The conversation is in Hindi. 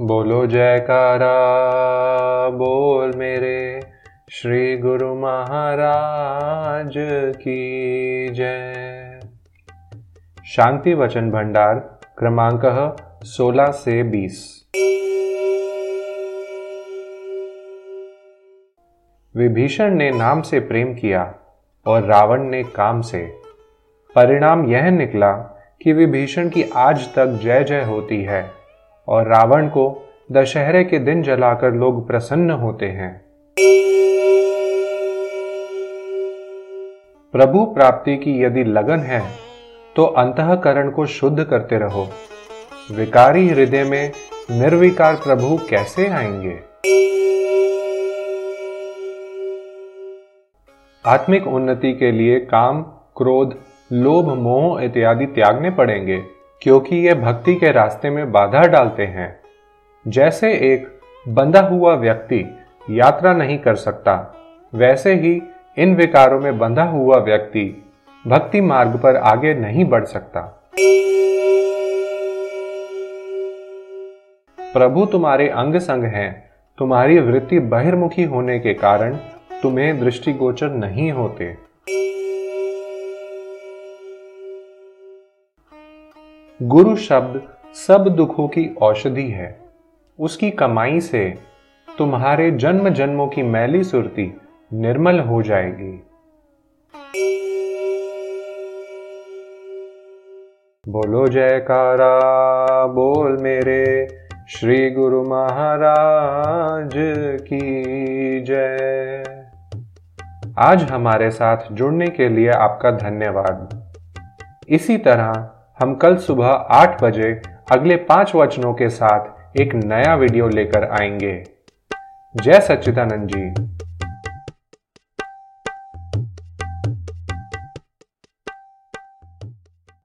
बोलो जयकारा, बोल मेरे श्री गुरु महाराज की जय। शांति वचन भंडार क्रमांक 16 से 20 विभीषण ने नाम से प्रेम किया और रावण ने काम से। परिणाम यह निकला कि विभीषण की आज तक जय जय होती है। और रावण को दशहरे के दिन जलाकर लोग प्रसन्न होते हैं। प्रभु प्राप्ति की यदि लगन है तो अंतकरण को शुद्ध करते रहो। विकारी हृदय में निर्विकार प्रभु कैसे आएँगे? आत्मिक उन्नति के लिए काम, क्रोध, लोभ, मोह इत्यादि त्यागने पड़ेंगे। क्योंकि ये भक्ति के रास्ते में बाधा डालते हैं। जैसे एक बंधा हुआ व्यक्ति यात्रा नहीं कर सकता, वैसे ही इन विकारों में बंधा हुआ व्यक्ति भक्ति मार्ग पर आगे नहीं बढ़ सकता। प्रभु तुम्हारे अंग संग हैं, तुम्हारी वृत्ति बहिर्मुखी होने के कारण तुम्हें दृष्टिगोचर नहीं होते। गुरु शब्द सब दुखों की औषधि है। उसकी कमाई से तुम्हारे जन्म जन्मों की मैली सुरती निर्मल हो जाएगी। बोलो जयकारा, बोल मेरे श्री गुरु महाराज की जय। आज हमारे साथ जुड़ने के लिए आपका धन्यवाद। इसी तरह हम कल सुबह आठ बजे अगले पाँच वचनों के साथ एक नया वीडियो लेकर आएँगे। जय सच्चिदानंद जी।